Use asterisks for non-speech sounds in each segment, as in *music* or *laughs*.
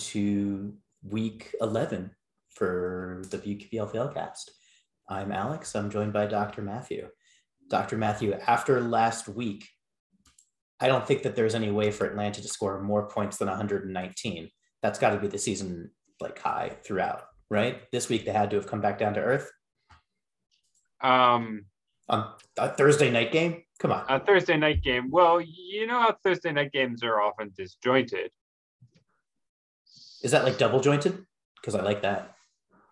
To week 11 for the BQPLPL cast. I'm Alex. I'm joined by Dr. Matthew. Dr. Matthew, after last week, I don't think that there's any way for Atlanta to score more points than 119. That's got to be the season like high throughout, right? This week they had to have come back down to earth. Um, on a Thursday night game. Come on, a Thursday night game. Well, you know how Thursday night games are often disjointed. Is that like double jointed? Because I like that.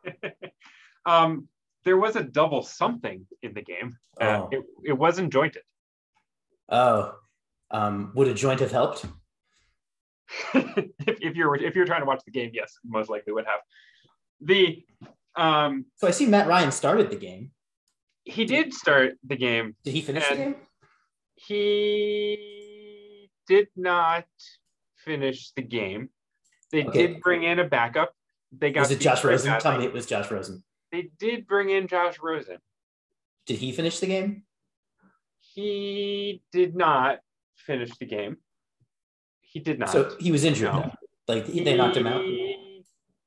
*laughs* um, there was a double something in the game. Uh, oh. Uh, it, it wasn't jointed. Oh, um, would a joint have helped? *laughs* if, if you're if you're trying to watch the game, yes, most likely would have. The um, so I see Matt Ryan started the game. He did start the game. Did he finish the game? He did not finish the game. They okay. did bring in a backup. They got was it Josh Rosen? Tell me it was Josh Rosen. They did bring in Josh Rosen. Did he finish the game? He did not finish the game. He did not. So he was injured. No. Like he, they knocked him out.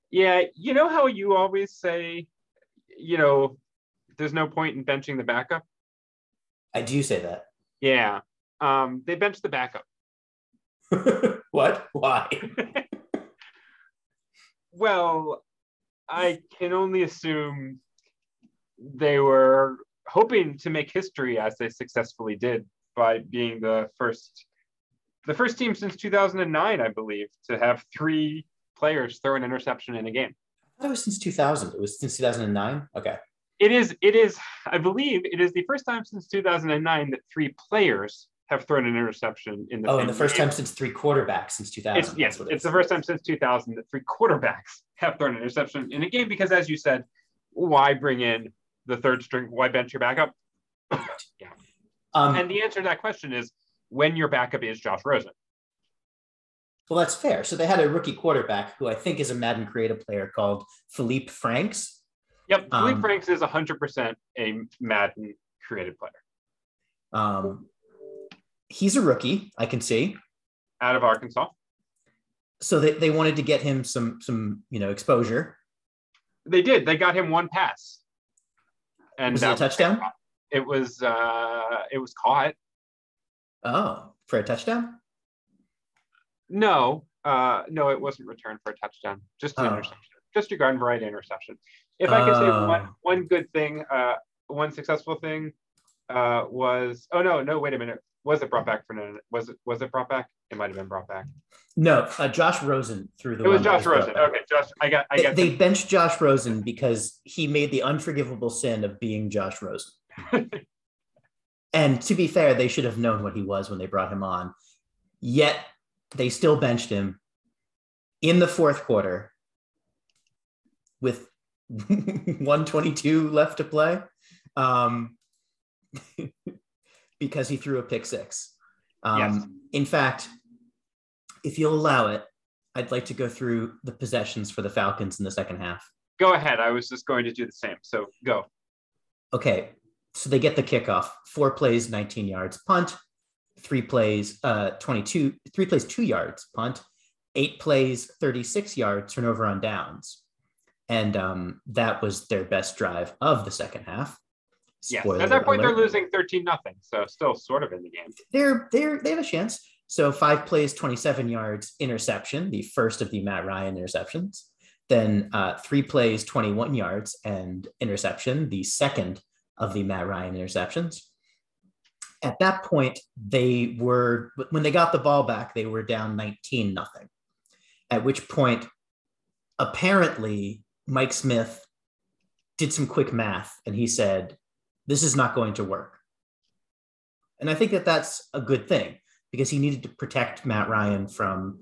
Yeah, you know how you always say, you know, there's no point in benching the backup. I do say that. Yeah, um, they benched the backup. *laughs* what? Why? *laughs* well, I can only assume they were hoping to make history as they successfully did by being the first the first team since 2009 i believe to have three players throw an interception in a game. I thought it was since 2000 it was since 2009 okay. It is it is i believe it is the first time since 2009 that three players have thrown an interception in the oh and the first game. time since three quarterbacks since 2000 it's, yes it it's the first time since 2000 that three quarterbacks *laughs* have thrown an interception in a game because as you said why bring in the third string why bench your backup yeah um, and the answer to that question is when your backup is josh rosen well, that's fair. So they had a rookie quarterback who I think is a Madden creative player called Felipe Franks. Yep, Felipe um, Franks is 100% a Madden creative player. Um, he's a rookie, I can see. Out of Arkansas. So they, they wanted to get him some some you know exposure. They did. They got him one pass. And was it a touchdown? It was uh it was caught. Oh, for a touchdown? No, uh no, it wasn't returned for a touchdown. Just an oh. interception. Just a garden variety interception. If I could say one, one good thing, uh, one successful thing uh, was oh no no wait a minute was it brought back for no was it was it brought back? It might have been brought back. No uh, Josh Rosen through the it was Josh Rosen. okay Josh I got I got they, they benched Josh Rosen because he made the unforgivable sin of being Josh Rosen. *laughs* And to be fair they should have known what he was when they brought him on. Yet they still benched him in the fourth quarter with *laughs* 122 left to play. Um, *laughs* because he threw a pick six. Um, yes. In fact, if you'll allow it, I'd like to go through the possessions for the Falcons in the second half. Go ahead. I was just going to do the same. So go. Okay. So they get the kickoff. Four plays, 19 yards, punt. Three plays, uh, 22, three plays, two yards, punt. Eight plays, 36 yards, turnover on downs and um, that was their best drive of the second half. Yes, at that point alert. they're losing thirteen nothing, so still sort of in the game. They're they're they have a chance. So five plays, twenty-seven yards, interception, the first of the Matt Ryan interceptions. Then uh, three plays, twenty-one yards, and interception, the second of the Matt Ryan interceptions. At that point, they were when they got the ball back, they were down nineteen nothing. At which point, apparently Mike Smith did some quick math and he said, This is not going to work. And I think that that's a good thing because he needed to protect Matt Ryan from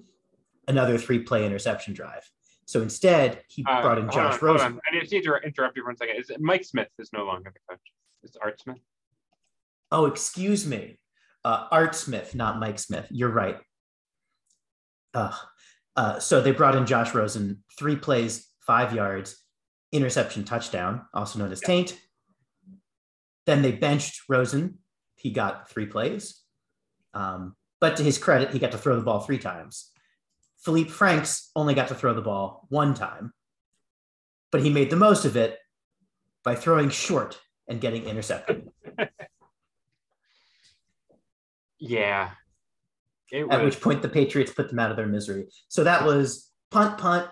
another three play interception drive. So instead, he uh, brought in Josh on, Rosen. I need to interrupt you for one second. Is it Mike Smith is no longer the coach? It's Art Smith. Oh, excuse me. Uh, Art Smith, not Mike Smith. You're right. Uh, uh, so they brought in Josh Rosen, three plays, five yards, interception touchdown, also known as Taint. Then they benched Rosen. He got three plays. Um, but to his credit, he got to throw the ball three times. Felipe Franks only got to throw the ball one time, but he made the most of it by throwing short and getting intercepted. *laughs* yeah. At which point the Patriots put them out of their misery. So that was punt, punt,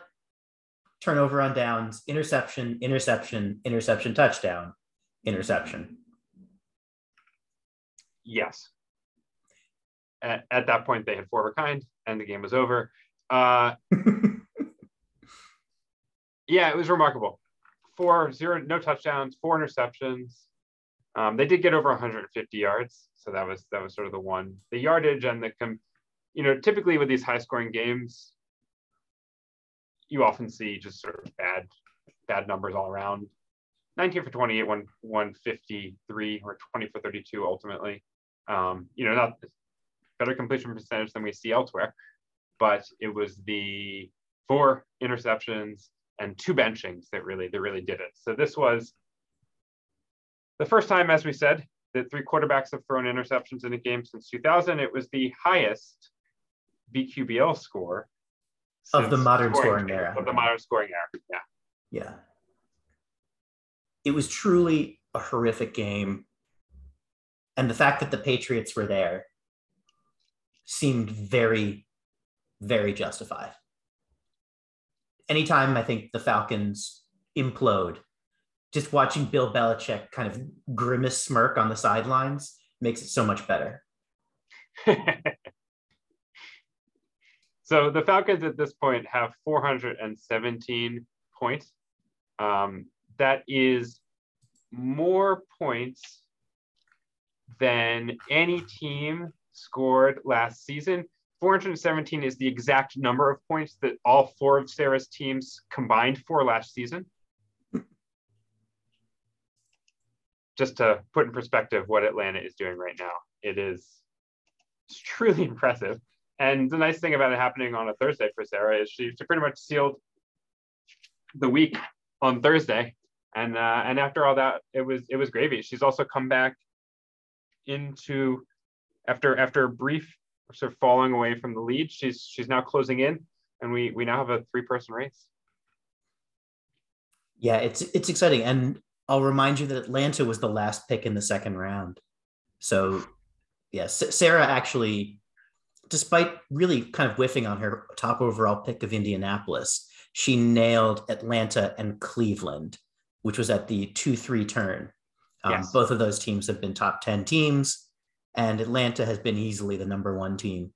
turnover on downs, interception, interception, interception, touchdown, interception. Yes. At, at that point, they had four of a kind, and the game was over. Uh, *laughs* yeah, it was remarkable. Four zero, no touchdowns, four interceptions. Um, they did get over 150 yards, so that was that was sort of the one. The yardage and the, com- you know, typically with these high scoring games, you often see just sort of bad bad numbers all around. 19 for 28, one 153 or 20 for 32 ultimately. Um, you know, not better completion percentage than we see elsewhere, but it was the four interceptions and two benchings that really that really did it. So this was the first time, as we said, that three quarterbacks have thrown interceptions in a game since 2000. It was the highest BQBL score of the modern scoring, scoring era. Of the modern scoring era, yeah. Yeah. It was truly a horrific game. And the fact that the Patriots were there seemed very, very justified. Anytime I think the Falcons implode, just watching Bill Belichick kind of grimace smirk on the sidelines makes it so much better. *laughs* so the Falcons at this point have 417 points. Um, that is more points than any team scored last season. 417 is the exact number of points that all four of Sarah's teams combined for last season. Just to put in perspective what Atlanta is doing right now, it is truly *laughs* impressive. And the nice thing about it happening on a Thursday for Sarah is she, she pretty much sealed the week on Thursday. And uh, and after all that, it was it was gravy. She's also come back into after after a brief sort of falling away from the lead, she's she's now closing in, and we we now have a three person race. Yeah, it's it's exciting, and I'll remind you that Atlanta was the last pick in the second round. So, yeah, Sarah actually, despite really kind of whiffing on her top overall pick of Indianapolis, she nailed Atlanta and Cleveland, which was at the two three turn. Um, yes. Both of those teams have been top ten teams and Atlanta has been easily the number one team,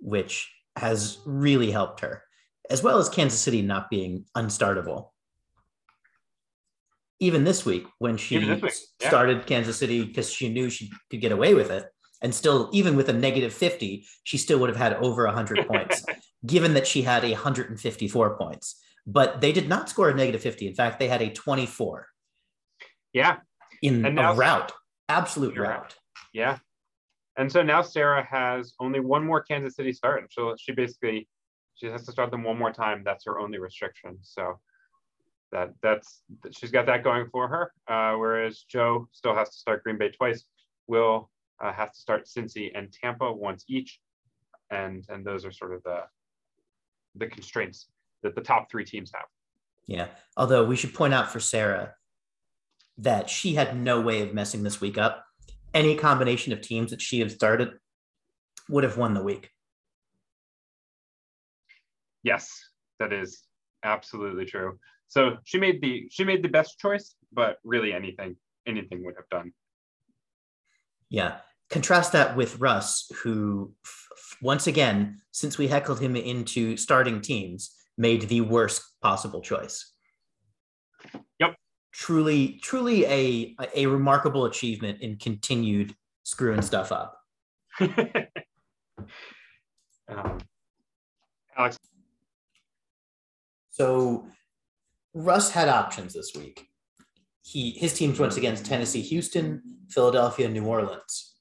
which has really helped her, as well as Kansas City not being unstartable. Even this week, when she week, yeah. started Kansas City because she knew she could get away with it, and still, even with a negative 50, she still would have had over 100 *laughs* points, given that she had 154 points. But they did not score a negative 50. In fact, they had a 24. Yeah. In and a route, absolute route. Yeah. And so now Sarah has only one more Kansas City start. And so she basically she has to start them one more time. That's her only restriction. So that that's she's got that going for her. Uh, whereas Joe still has to start Green Bay twice. Will uh, has to start Cincy and Tampa once each, and and those are sort of the the constraints that the top three teams have. Yeah. Although we should point out for Sarah that she had no way of messing this week up any combination of teams that she had started would have won the week. Yes, that is absolutely true. So she made the she made the best choice, but really anything anything would have done. Yeah. Contrast that with Russ, who f- once again, since we heckled him into starting teams, made the worst possible choice. Yep truly, truly a a remarkable achievement in continued screwing stuff up. *laughs* um, Alex. So Russ had options this week. He his teams went against Tennessee, Houston, Philadelphia, New Orleans.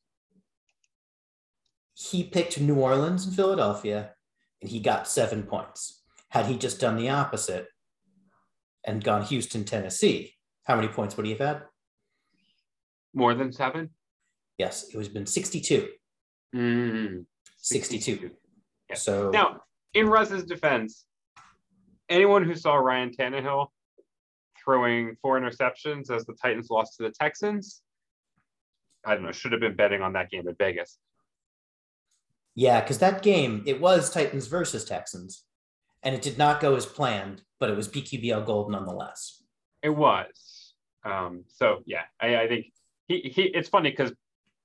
He picked New Orleans and Philadelphia, and he got seven points. Had he just done the opposite and gone Houston, Tennessee, how many points would he have had? More than seven? Yes, it was been 62. Mm, 62. 62. Yeah. So now in Russ's defense, anyone who saw Ryan Tannehill throwing four interceptions as the Titans lost to the Texans, I don't know, should have been betting on that game at Vegas. Yeah, because that game, it was Titans versus Texans, and it did not go as planned, but it was BQBL gold nonetheless. It was. Um, so yeah, I, I think he, he it's funny because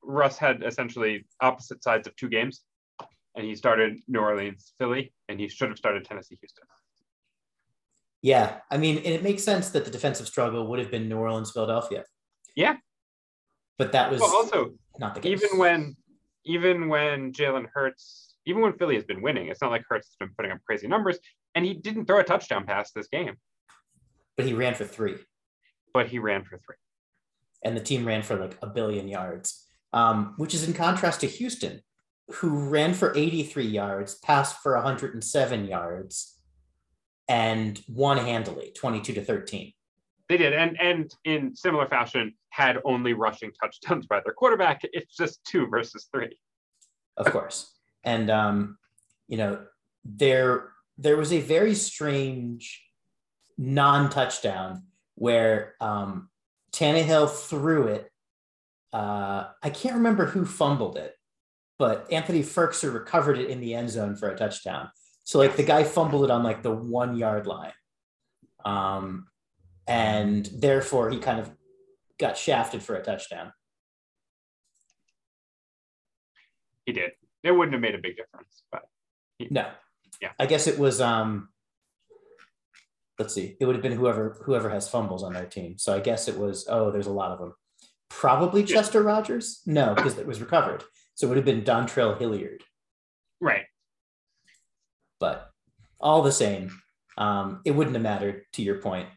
Russ had essentially opposite sides of two games, and he started New Orleans, Philly, and he should have started Tennessee, Houston. Yeah, I mean, and it makes sense that the defensive struggle would have been New Orleans, Philadelphia. Yeah, but that was well, also not the case. Even when, even when Jalen Hurts, even when Philly has been winning, it's not like Hurts has been putting up crazy numbers, and he didn't throw a touchdown pass this game. But he ran for three. But he ran for three. And the team ran for like a billion yards, um, which is in contrast to Houston, who ran for 83 yards, passed for 107 yards, and won handily, 22 to 13. They did, and and in similar fashion, had only rushing touchdowns by their quarterback. It's just two versus three. Of course, and um, you know there there was a very strange non-touchdown where um, Tannehill threw it. Uh, I can't remember who fumbled it, but Anthony Firkser recovered it in the end zone for a touchdown. So like the guy fumbled it on like the one yard line. Um, and therefore he kind of got shafted for a touchdown. He did. It wouldn't have made a big difference, but he, no. Yeah. I guess it was um let's see. It would have been whoever whoever has fumbles on their team. So I guess it was oh, there's a lot of them. Probably yeah. Chester Rogers? No, because it was recovered. So it would have been Dontrell Hilliard. Right. But all the same, um, it wouldn't have mattered to your point.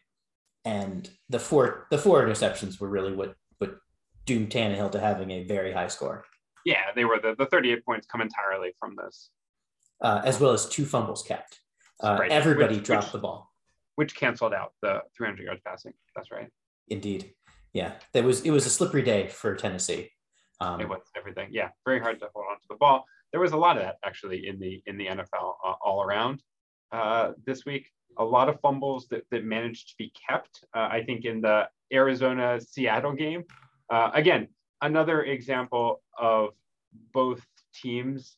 And the four the four interceptions were really what what doomed Tannehill to having a very high score. Yeah, they were the, the 38 points come entirely from this. Uh, as well as two fumbles kept. Uh, right. Everybody which, dropped which, the ball. Which canceled out the 300 yards passing. That's right. Indeed. Yeah, there was it was a slippery day for Tennessee. Um, it was everything. Yeah, very hard to hold on to the ball. There was a lot of that actually in the in the NFL uh, all around uh, this week a lot of fumbles that, that managed to be kept. Uh, I think in the Arizona Seattle game, uh, again, another example of both teams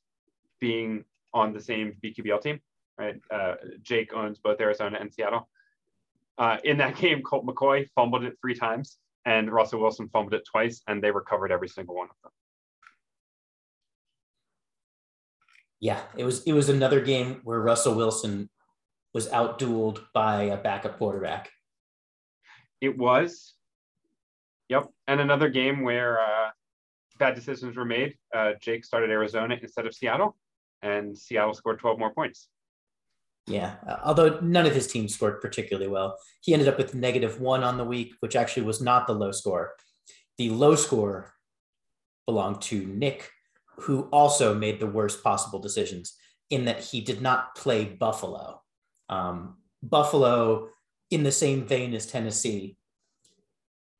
being on the same BQBL team, right? Uh, Jake owns both Arizona and Seattle. Uh, in that *laughs* game, Colt McCoy fumbled it three times and Russell Wilson fumbled it twice, and they recovered every single one of them. Yeah, it was it was another game where Russell Wilson was outdueled by a backup quarterback. It was. Yep. And another game where uh, bad decisions were made. Uh, Jake started Arizona instead of Seattle, and Seattle scored 12 more points. Yeah, although none of his teams scored particularly well. He ended up with negative one on the week, which actually was not the low score. The low score belonged to Nick, who also made the worst possible decisions in that he did not play Buffalo. Um, Buffalo, in the same vein as Tennessee,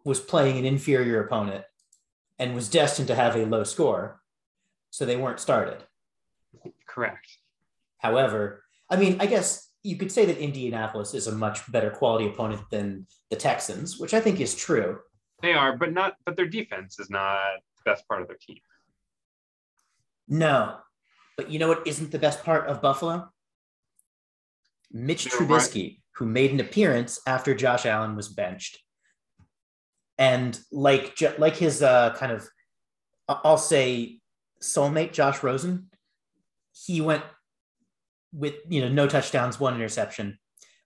was playing an inferior opponent and was destined to have a low score. So they weren't started. Correct. However, I mean, I guess you could say that Indianapolis is a much better quality opponent than the Texans, which I think is true. They are, but not but their defense is not the best part of their team. No. But you know what isn't the best part of Buffalo? Mitch Trubisky, right. who made an appearance after Josh Allen was benched. And like like his uh, kind of, I'll say, soulmate Josh Rosen, he went with you know no touchdowns, one interception.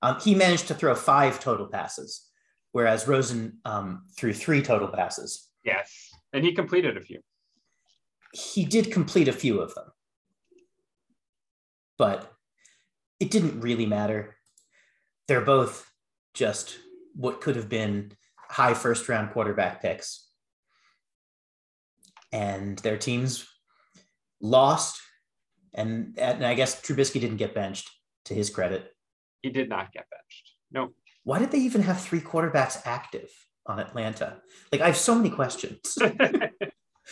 Um, he managed to throw five total passes, whereas Rosen um, threw three total passes. Yes, and he completed a few. He did complete a few of them, but it didn't really matter. They're both just what could have been high first round quarterback picks. And their teams lost. And, and I guess Trubisky didn't get benched to his credit. He did not get benched. No. Why did they even have three quarterbacks active on Atlanta? Like, I have so many questions. *laughs*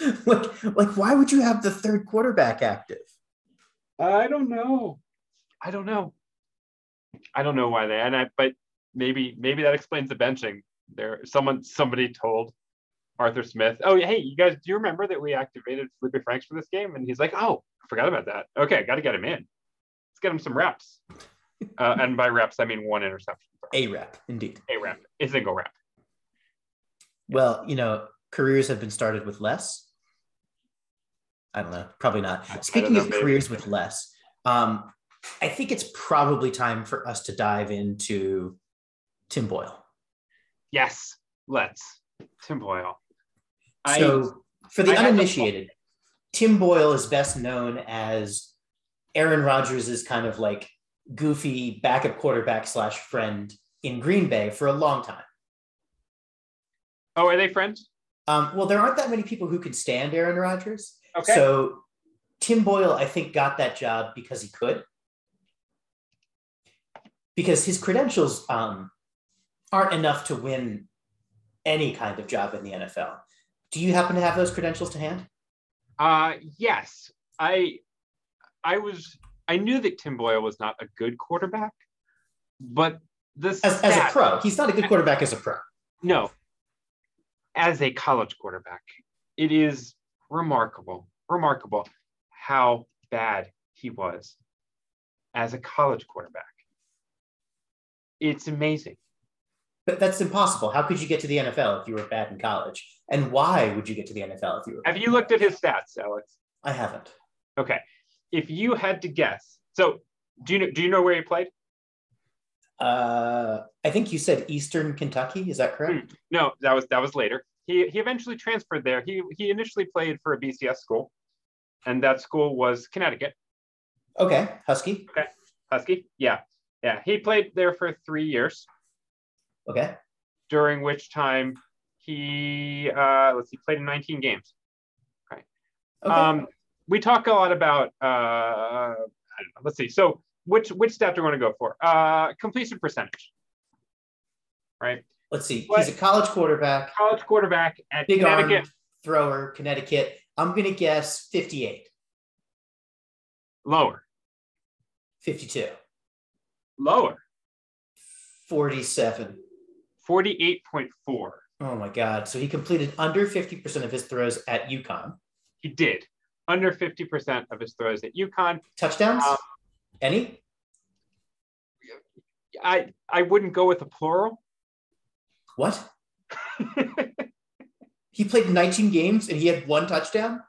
*laughs* like, like, why would you have the third quarterback active? I don't know. I don't know. I don't know why they and I but maybe maybe that explains the benching. There someone somebody told Arthur Smith, oh hey, you guys, do you remember that we activated Felipe Franks for this game? And he's like, oh, I forgot about that. Okay, got to get him in. Let's get him some reps. *laughs* uh, and by reps, I mean one interception. A rep, indeed. A rep, a single rep. Well, you know, careers have been started with less. I don't know, probably not. Speaking know, of maybe. careers with less, um, I think it's probably time for us to dive into Tim Boyle. Yes, let's. Tim Boyle. So, for the I uninitiated, Tim Boyle is best known as Aaron Rodgers' kind of like goofy backup quarterback slash friend in Green Bay for a long time. Oh, are they friends? Um, well, there aren't that many people who could stand Aaron Rodgers. Okay. So Tim Boyle, I think, got that job because he could. Because his credentials um, aren't enough to win any kind of job in the NFL. Do you happen to have those credentials to hand? Uh, yes. I I was I knew that Tim Boyle was not a good quarterback, but this as, as a pro, he's not a good *laughs* quarterback as a pro. No, as a college quarterback, it is remarkable, remarkable how bad he was as a college quarterback. It's amazing. But that's impossible. How could you get to the NFL if you were bad in college? And why would you get to the NFL if you were? Have you looked at his stats, Alex? I haven't. Okay. If you had to guess, so do you know, do you know where he played? Uh, I think you said Eastern Kentucky. Is that correct? Hmm. No, that was that was later. He he eventually transferred there. He he initially played for a BCS school, and that school was Connecticut. Okay, Husky. Okay, Husky. Yeah, yeah. He played there for three years. Okay. During which time he uh, let's see, played in 19 games. Okay. okay. Um, we talk a lot about uh, I don't know. Let's see. So which which stat do you want to go for? Uh, completion percentage. Right. Let's see. He's a college quarterback. College quarterback at Big Connecticut. Arm thrower, Connecticut. I'm going to guess 58. Lower. 52. Lower. 47. 48.4. Oh my God. So he completed under 50% of his throws at UConn. He did. Under 50% of his throws at UConn. Touchdowns? Um, Any? I I wouldn't go with a plural. What? *laughs* he played 19 games and he had one touchdown?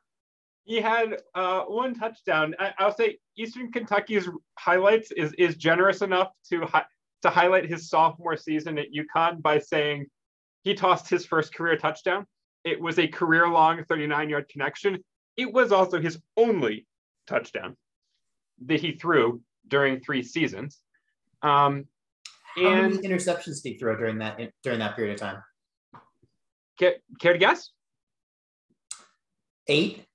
He had uh, one touchdown. I, will say Eastern Kentucky's highlights is is generous enough to hi- to highlight his sophomore season at UConn by saying he tossed his first career touchdown. It was a career long 39 yard connection. It was also his only touchdown that he threw during three seasons. Um, How and, many interceptions did he throw during that during that period of time? Care, care to guess? Eight.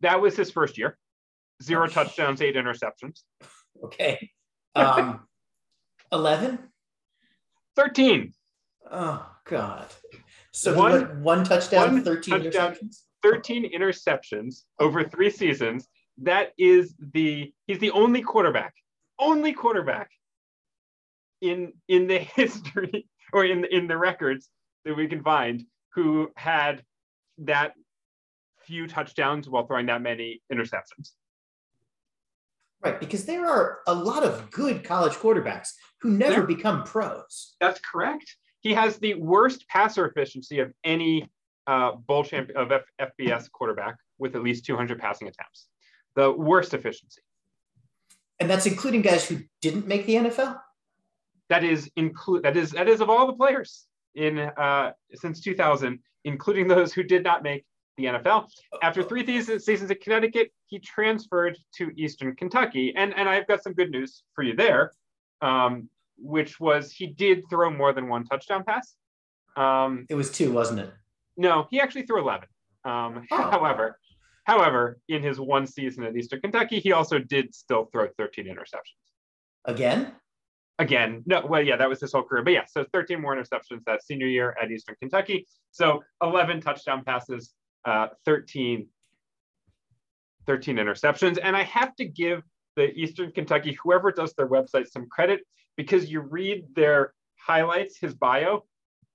That was his first year. Zero oh. touchdowns, eight interceptions. *laughs* Okay. Um, 11? 13. Oh, God. So one, one touchdown, one 13 touchdown, interceptions? 13 interceptions over three seasons. That is the, he's the only quarterback, only quarterback in in the *laughs* history or in in the records that we can find who had that few touchdowns while throwing that many interceptions. Right, because there are a lot of good college quarterbacks who never become pros. That's correct. He has the worst passer efficiency of any uh, bowl champion of F- FBS quarterback with at least 200 passing attempts. The worst efficiency. And that's including guys who didn't make the NFL. That is include that is that is of all the players in uh, since 2000, including those who did not make the NFL. After three seasons at Connecticut, he transferred to Eastern Kentucky, and and I've got some good news for you there, um, which was he did throw more than one touchdown pass. Um, it was two, wasn't it? No, he actually threw 11. Um, oh. However, however, in his one season at Eastern Kentucky, he also did still throw 13 interceptions. Again? again, no, well, yeah, that was his whole career. But yeah, so 13 more interceptions that senior year at Eastern Kentucky. So 11 touchdown passes, uh, 13, 13 interceptions. And I have to give the Eastern Kentucky, whoever does their website, some credit because you read their highlights, his bio,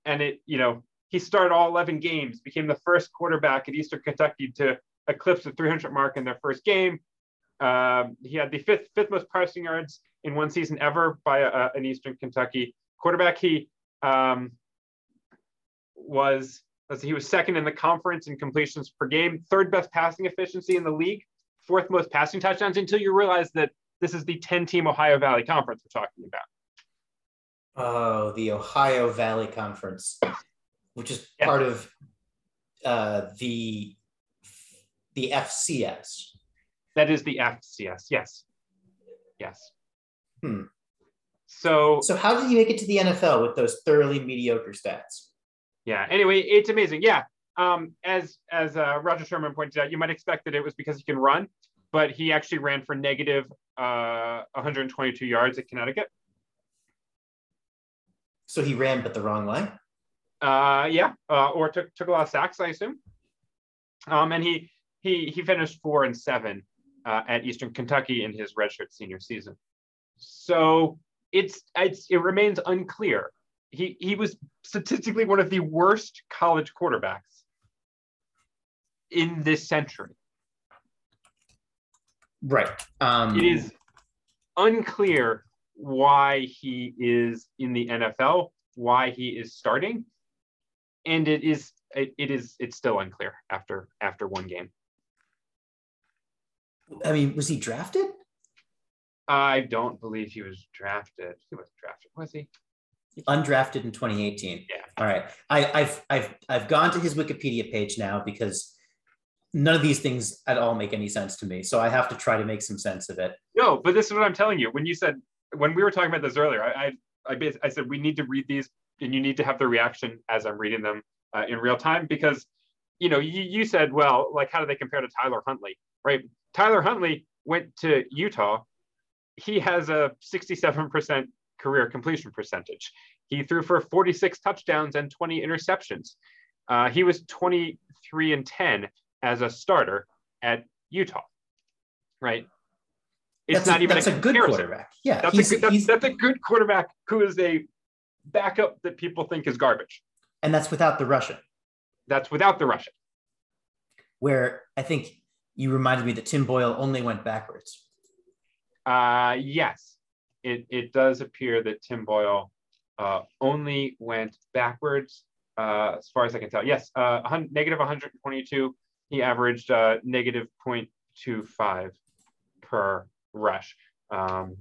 and it, you know, he started all 11 games, became the first quarterback at Eastern Kentucky to eclipse the 300 mark in their first game. Um, he had the fifth fifth most passing yards in one season ever by a, an Eastern Kentucky quarterback. He um, was let's see, he was second in the conference in completions per game, third best passing efficiency in the league, fourth most passing touchdowns. Until you realize that this is the 10 team Ohio Valley Conference we're talking about. Oh, the Ohio Valley Conference, which is yeah. part of uh, the the FCS. That is the FCS. Yes. Yes. Hmm. So So how did he make it to the NFL with those thoroughly mediocre stats? Yeah. Anyway, it's amazing. Yeah. Um, as as uh, Rodger Sherman pointed out, you might expect that it was because he can run, but he actually ran for negative uh, 122 yards at Connecticut. So he ran, but the wrong way. Uh, yeah, uh, or took took a lot of sacks, I assume. Um, and he he he finished four and seven uh, at Eastern Kentucky in his redshirt senior season. So it's, it's it remains unclear. He he was statistically one of the worst college quarterbacks in this century. Right. Um, it is unclear why he is in the NFL, why he is starting, and it is it, it is it's still unclear after after one game. I mean, was he drafted? I don't believe he was drafted. He wasn't drafted, was he? Undrafted in 2018. Yeah. All right. I, I've I've I've gone to his Wikipedia page now because none of these things at all make any sense to me. So I have to try to make some sense of it. No, but this is what I'm telling you. When you said when we were talking about this earlier, I I, I, I said we need to read these and you need to have the reaction as I'm reading them uh, in real time because you know you, you said well like how do they compare to Tyler Huntley right? Tyler Huntley went to Utah he has a 67% career completion percentage. He threw for 46 touchdowns and 20 interceptions. Uh, he was 23 and 10 as a starter at Utah, right? It's that's not a, even that's a, a good quarterback. Yeah, that's a, good, that's, that's a good quarterback who is a backup that people think is garbage. And that's without the Russian. That's without the Russian. Where I think you reminded me that Tim Boyle only went backwards. Uh, yes, it, it does appear that Tim Boyle uh, only went backwards uh, as far as I can tell. Yes, uh, negative 122. He averaged uh, negative 0.25 per rush. Um,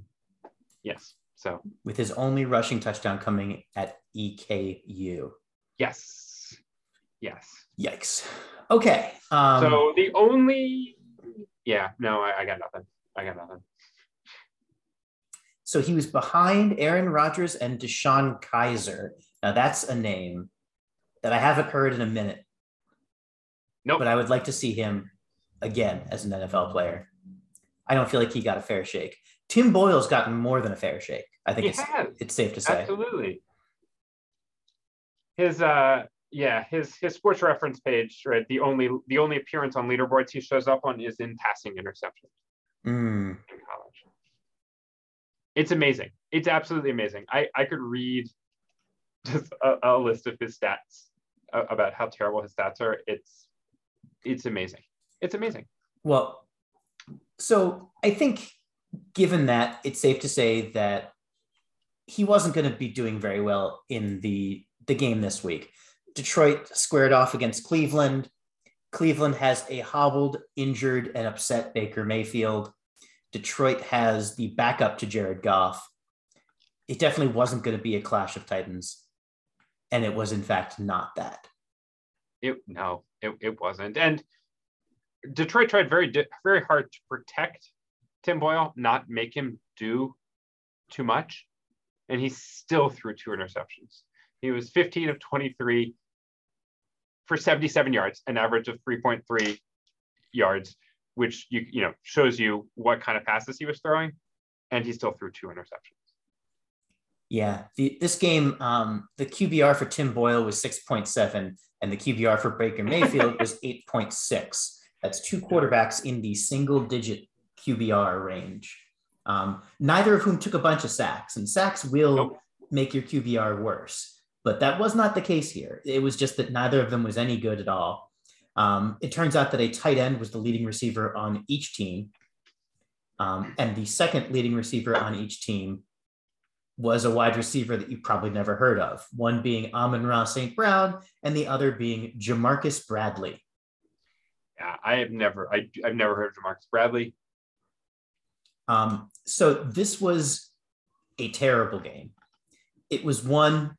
yes, so. With his only rushing touchdown coming at EKU. Yes, yes. Yikes. Okay. Um, so the only, yeah, no, I, I got nothing. I got nothing. So he was behind Aaron Rodgers and DeShone Kizer. Now that's a name that I haven't heard in a minute. Nope. But I would like to see him again as an NFL player. I don't feel like he got a fair shake. Tim Boyle's gotten more than a fair shake. I think it's, it's safe to say. Absolutely. His uh yeah, his his sports reference page, right? The only the only appearance on leaderboards he shows up on is in passing interceptions mm. in college it's amazing. It's absolutely amazing. I, I could read just a, a list of his stats uh, about how terrible his stats are. It's it's amazing. It's amazing. Well, so I think given that, it's safe to say that he wasn't going to be doing very well in the the game this week. Detroit squared off against Cleveland. Cleveland has a hobbled, injured, and upset Baker Mayfield. Detroit has the backup to Jared Goff. It definitely wasn't going to be a clash of titans. And it was, in fact, not that. It no, it, it wasn't. And Detroit tried very very hard to protect Tim Boyle, not make him do too much. And he still threw two interceptions. He was 15 of 23 for 77 yards, an average of 3.3 yards which you you know shows you what kind of passes he was throwing, and he still threw two interceptions. Yeah, the, this game, um, the QBR for Tim Boyle was six point seven, and the QBR for Baker Mayfield *laughs* was eight point six. That's two quarterbacks in the single digit QBR range. Um, neither of whom took a bunch of sacks, and sacks will Nope. make your QBR worse. But that was not the case here. It was just that neither of them was any good at all. Um, it turns out that a tight end was the leading receiver on each team. Um, and the second leading receiver on each team was a wide receiver that you probably never heard of, one being Amon Ra St. Brown and the other being Ja'Marcus Bradley. Yeah, I have never, I, I've never heard of Marcus Bradley. Um, so this was a terrible game. It was won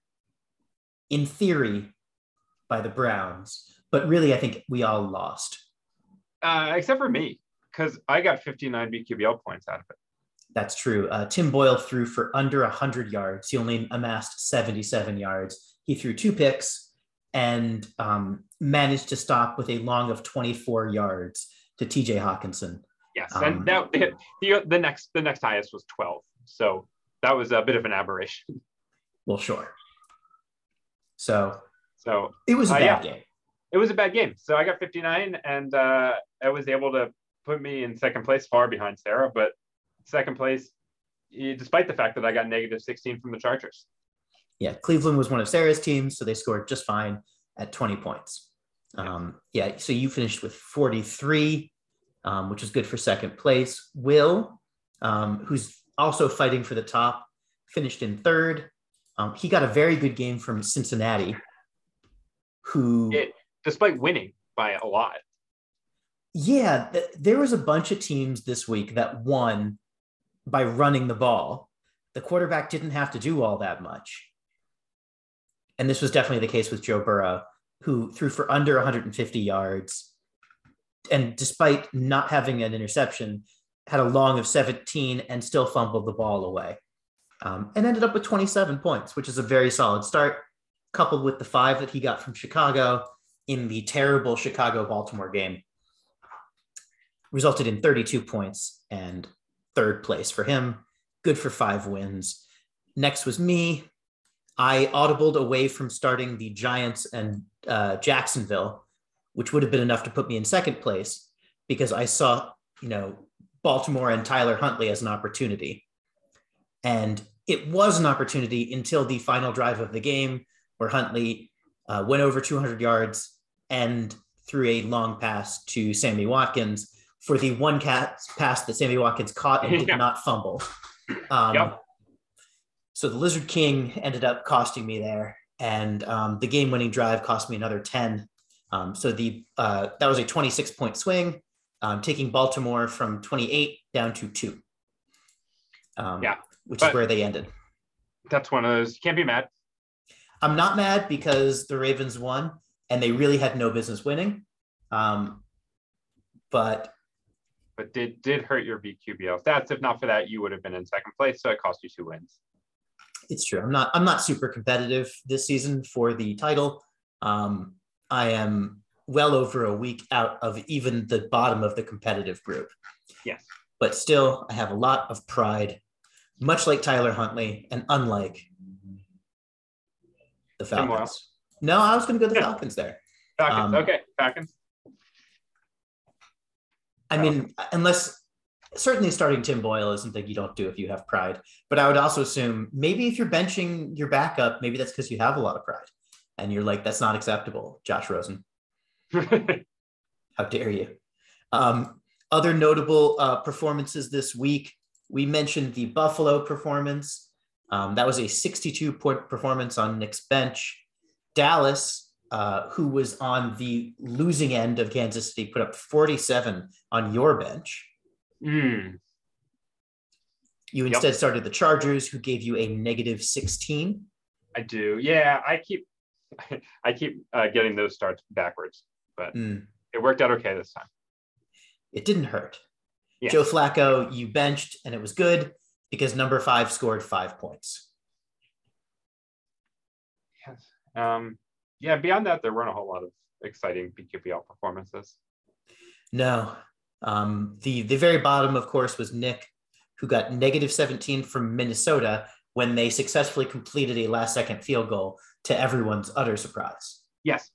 in theory by the Browns, but really I think we all lost. Uh, except for me, because I got 59 BQBL points out of it. That's true. Uh, Tim Boyle threw for under 100 yards. He only amassed 77 yards. He threw two picks and um, managed to stop with a long of 24 yards to TJ Hockenson. Yes, Um, and now the, *laughs* the the next the next highest was 12. So that was a bit of an aberration. Well, sure. So So it was a Uh, bad yeah. game. it was a bad game. So I got 59, and uh, I was able to put me in second place, far behind Sarah. But second place, eh, despite the fact that I got negative 16 from the Chargers. Yeah, Cleveland was one of Sarah's teams, so they scored just fine at 20 points. Um, yeah, so you finished with 43, um, which is good for second place. Will, um, who's also fighting for the top, finished in third. Um, he got a very good game from Cincinnati, who, It, despite winning by a lot. yeah, th- there was a bunch of teams this week that won by running the ball. The quarterback didn't have to do all that much. And this was definitely the case with Joe Burrow, who threw for under 150 yards. And despite not having an interception, had a long of 17 and still fumbled the ball away. Um, and ended up with 27 points, which is a very solid start, coupled with the five that he got from Chicago in the terrible Chicago Baltimore game. Resulted in 32 points and third place for him. Good for five wins. Next was me. I audibled away from starting the Giants and uh, Jacksonville, which would have been enough to put me in second place because I saw, you know, Baltimore and Tyler Huntley as an opportunity. And it was an opportunity until the final drive of the game where Huntley uh, went over 200 yards and threw a long pass to Sammy Watkins for the one cat pass that Sammy Watkins caught and did *laughs* Yeah. not fumble. Um, Yep. So the Lizard King ended up costing me there, and um, the game-winning drive cost me another ten. Um, so the uh, that was a 26 point swing, um, taking Baltimore from 28 down to two. Um, Yeah, which is where they ended. That's one of those. You can't be mad. I'm not mad because the Ravens won and they really had no business winning. Um, but but did did hurt your BQBL stats. If not for that, you would have been in second place. So it cost you two wins. it's true. I'm not I'm not super competitive this season for the title. Um, I am well over a week out of even the bottom of the competitive group. Yes. But still, I have a lot of pride, much like Tyler Huntley, and unlike the Falcons. No, I was going to go the. Falcons there. Falcons. Um, okay, Falcons. I mean, unless certainly starting Tim Boyle isn't something you don't do if you have pride. But I would also assume maybe if you're benching your backup, maybe that's because you have a lot of pride and you're like, that's not acceptable, Josh Rosen. *laughs* How dare you? Um, other notable uh, performances this week. We mentioned the Buffalo performance. Um, that was a 62 point performance on Nick's bench. Dallas, uh, who was on the losing end of Kansas City, put up 47 on your bench. Mm, You Yep. instead started the Chargers, who gave you a negative 16. I do. Yeah, I keep *laughs* I keep uh, getting those starts backwards, but Mm, it worked out okay this time. it didn't hurt. Yeah. Joe Flacco, you benched, and it was good because number five scored five points. Yes. Um, yeah. Beyond that, there weren't a whole lot of exciting BQBL performances. No. Um, the the very bottom, of course, was Nick, who got negative 17 from Minnesota when they successfully completed a last second field goal to everyone's utter surprise. Yes.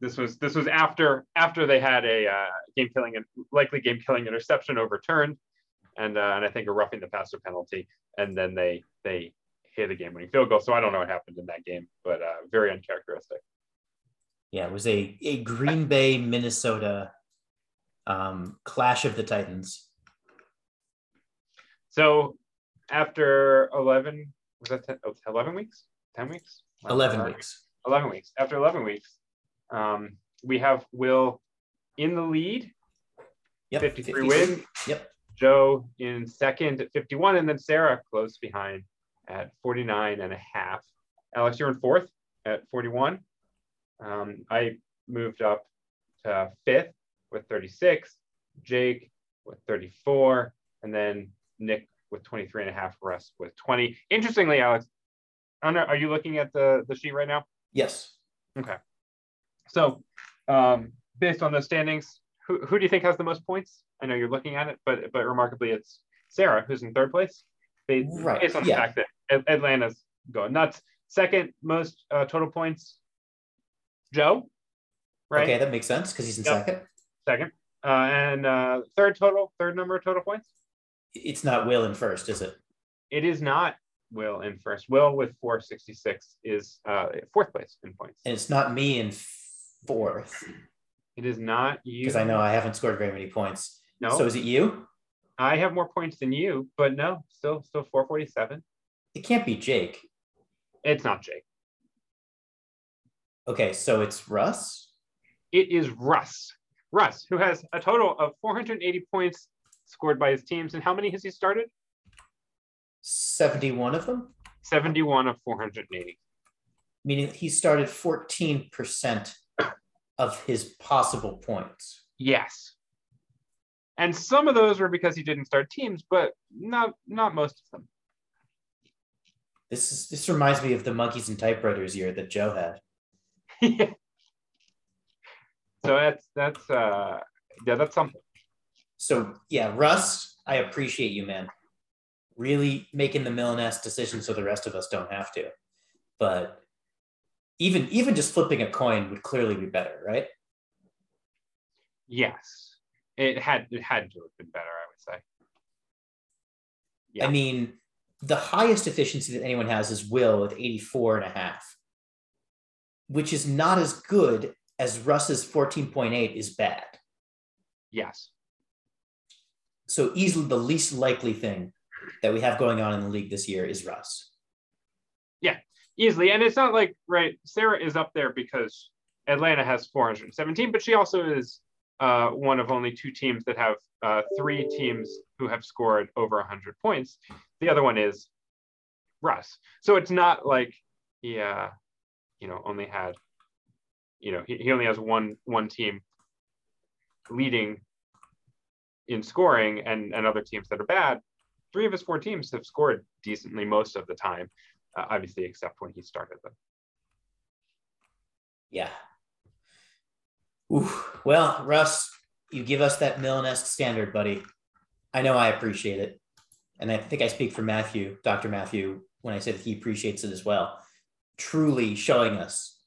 This was this was after after they had a uh, game killing and likely game killing interception overturned, and uh, and I think a roughing the passer penalty, and then they they hit a game-winning field goal. So I don't know what happened in that game, but uh, very uncharacteristic. Yeah, it was a a Green Bay Minnesota um, clash of the Titans. So after 11, was that 10, oh, 11 weeks? 10 weeks? 11 weeks. 11 weeks. After 11 weeks, um, we have Will in the lead, Yep. 53 wins. Yep. Joe in second at 51, and then Sarah close behind at 49 and a half. Alex, you're in fourth at 41. Um, I moved up to fifth with 36, Jake with 34, and then Nick with 23 and a half, Russ with 20. Interestingly, Alex, know, are you looking at the, the sheet right now? Yes. Okay. So, um, based on those standings, who, who do you think has the most points? I know you're looking at it, but but remarkably, it's Sarah who's in third place. Based, Right, based on yeah. the fact that At- Atlanta's going nuts. Second most uh, total points, Joe. Right. Okay, that makes sense because he's in Yep. second. Second. Uh, and uh, third total, third number of total points. It's not Will in first, is it? It is not Will in first. Will with 466 is uh, fourth place in points. And it's not me in fourth It is not you. because I know I haven't scored very many points. No. So is it you? I have more points than you, but no, still still 447. It can't be Jake. It's not Jake. Okay, so it's Russ. It is Russ. Russ, who has a total of 480 points scored by his teams. And how many has he started? 71 of them, 71 of 480. meaning he started 14% of his possible points. Yes. And some of those were because he didn't start teams, but not not most of them. This is this reminds me of the monkeys and typewriters year that Joe had. *laughs* so that's that's uh yeah, that's something. So yeah, Russ, I appreciate you, man. Really making the Milaness decision so the rest of us don't have to. But even even just flipping a coin would clearly be better, right? Yes. It had it had to have been better, I would say. Yeah. I mean, the highest efficiency that anyone has is Will with 84 and a half, which is not as good as Russ's 14.8 is bad. Yes. So easily the least likely thing that we have going on in the league this year is Russ. Yeah, easily. And it's not like right, Sarah is up there because Atlanta has 417, but she also is uh, one of only two teams that have uh, three teams who have scored over 100 points. The other one is Russ. So it's not like he, uh, you know, only had, you know, he, he only has one one team leading in scoring and and other teams that are bad. Three of his four teams have scored decently most of the time uh, obviously except when he started them. Yeah. Ooh. Well, Russ, you give us that Milan-esque standard, buddy. I know I appreciate it. And I think I speak for Matthew, Dr. Matthew, when I say that he appreciates it as well. Truly showing us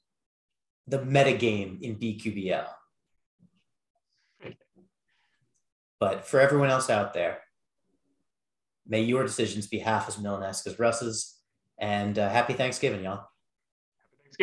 the metagame in BQBL. But for everyone else out there, may your decisions be half as Milan-esque as Russ's. And uh, happy Thanksgiving, y'all.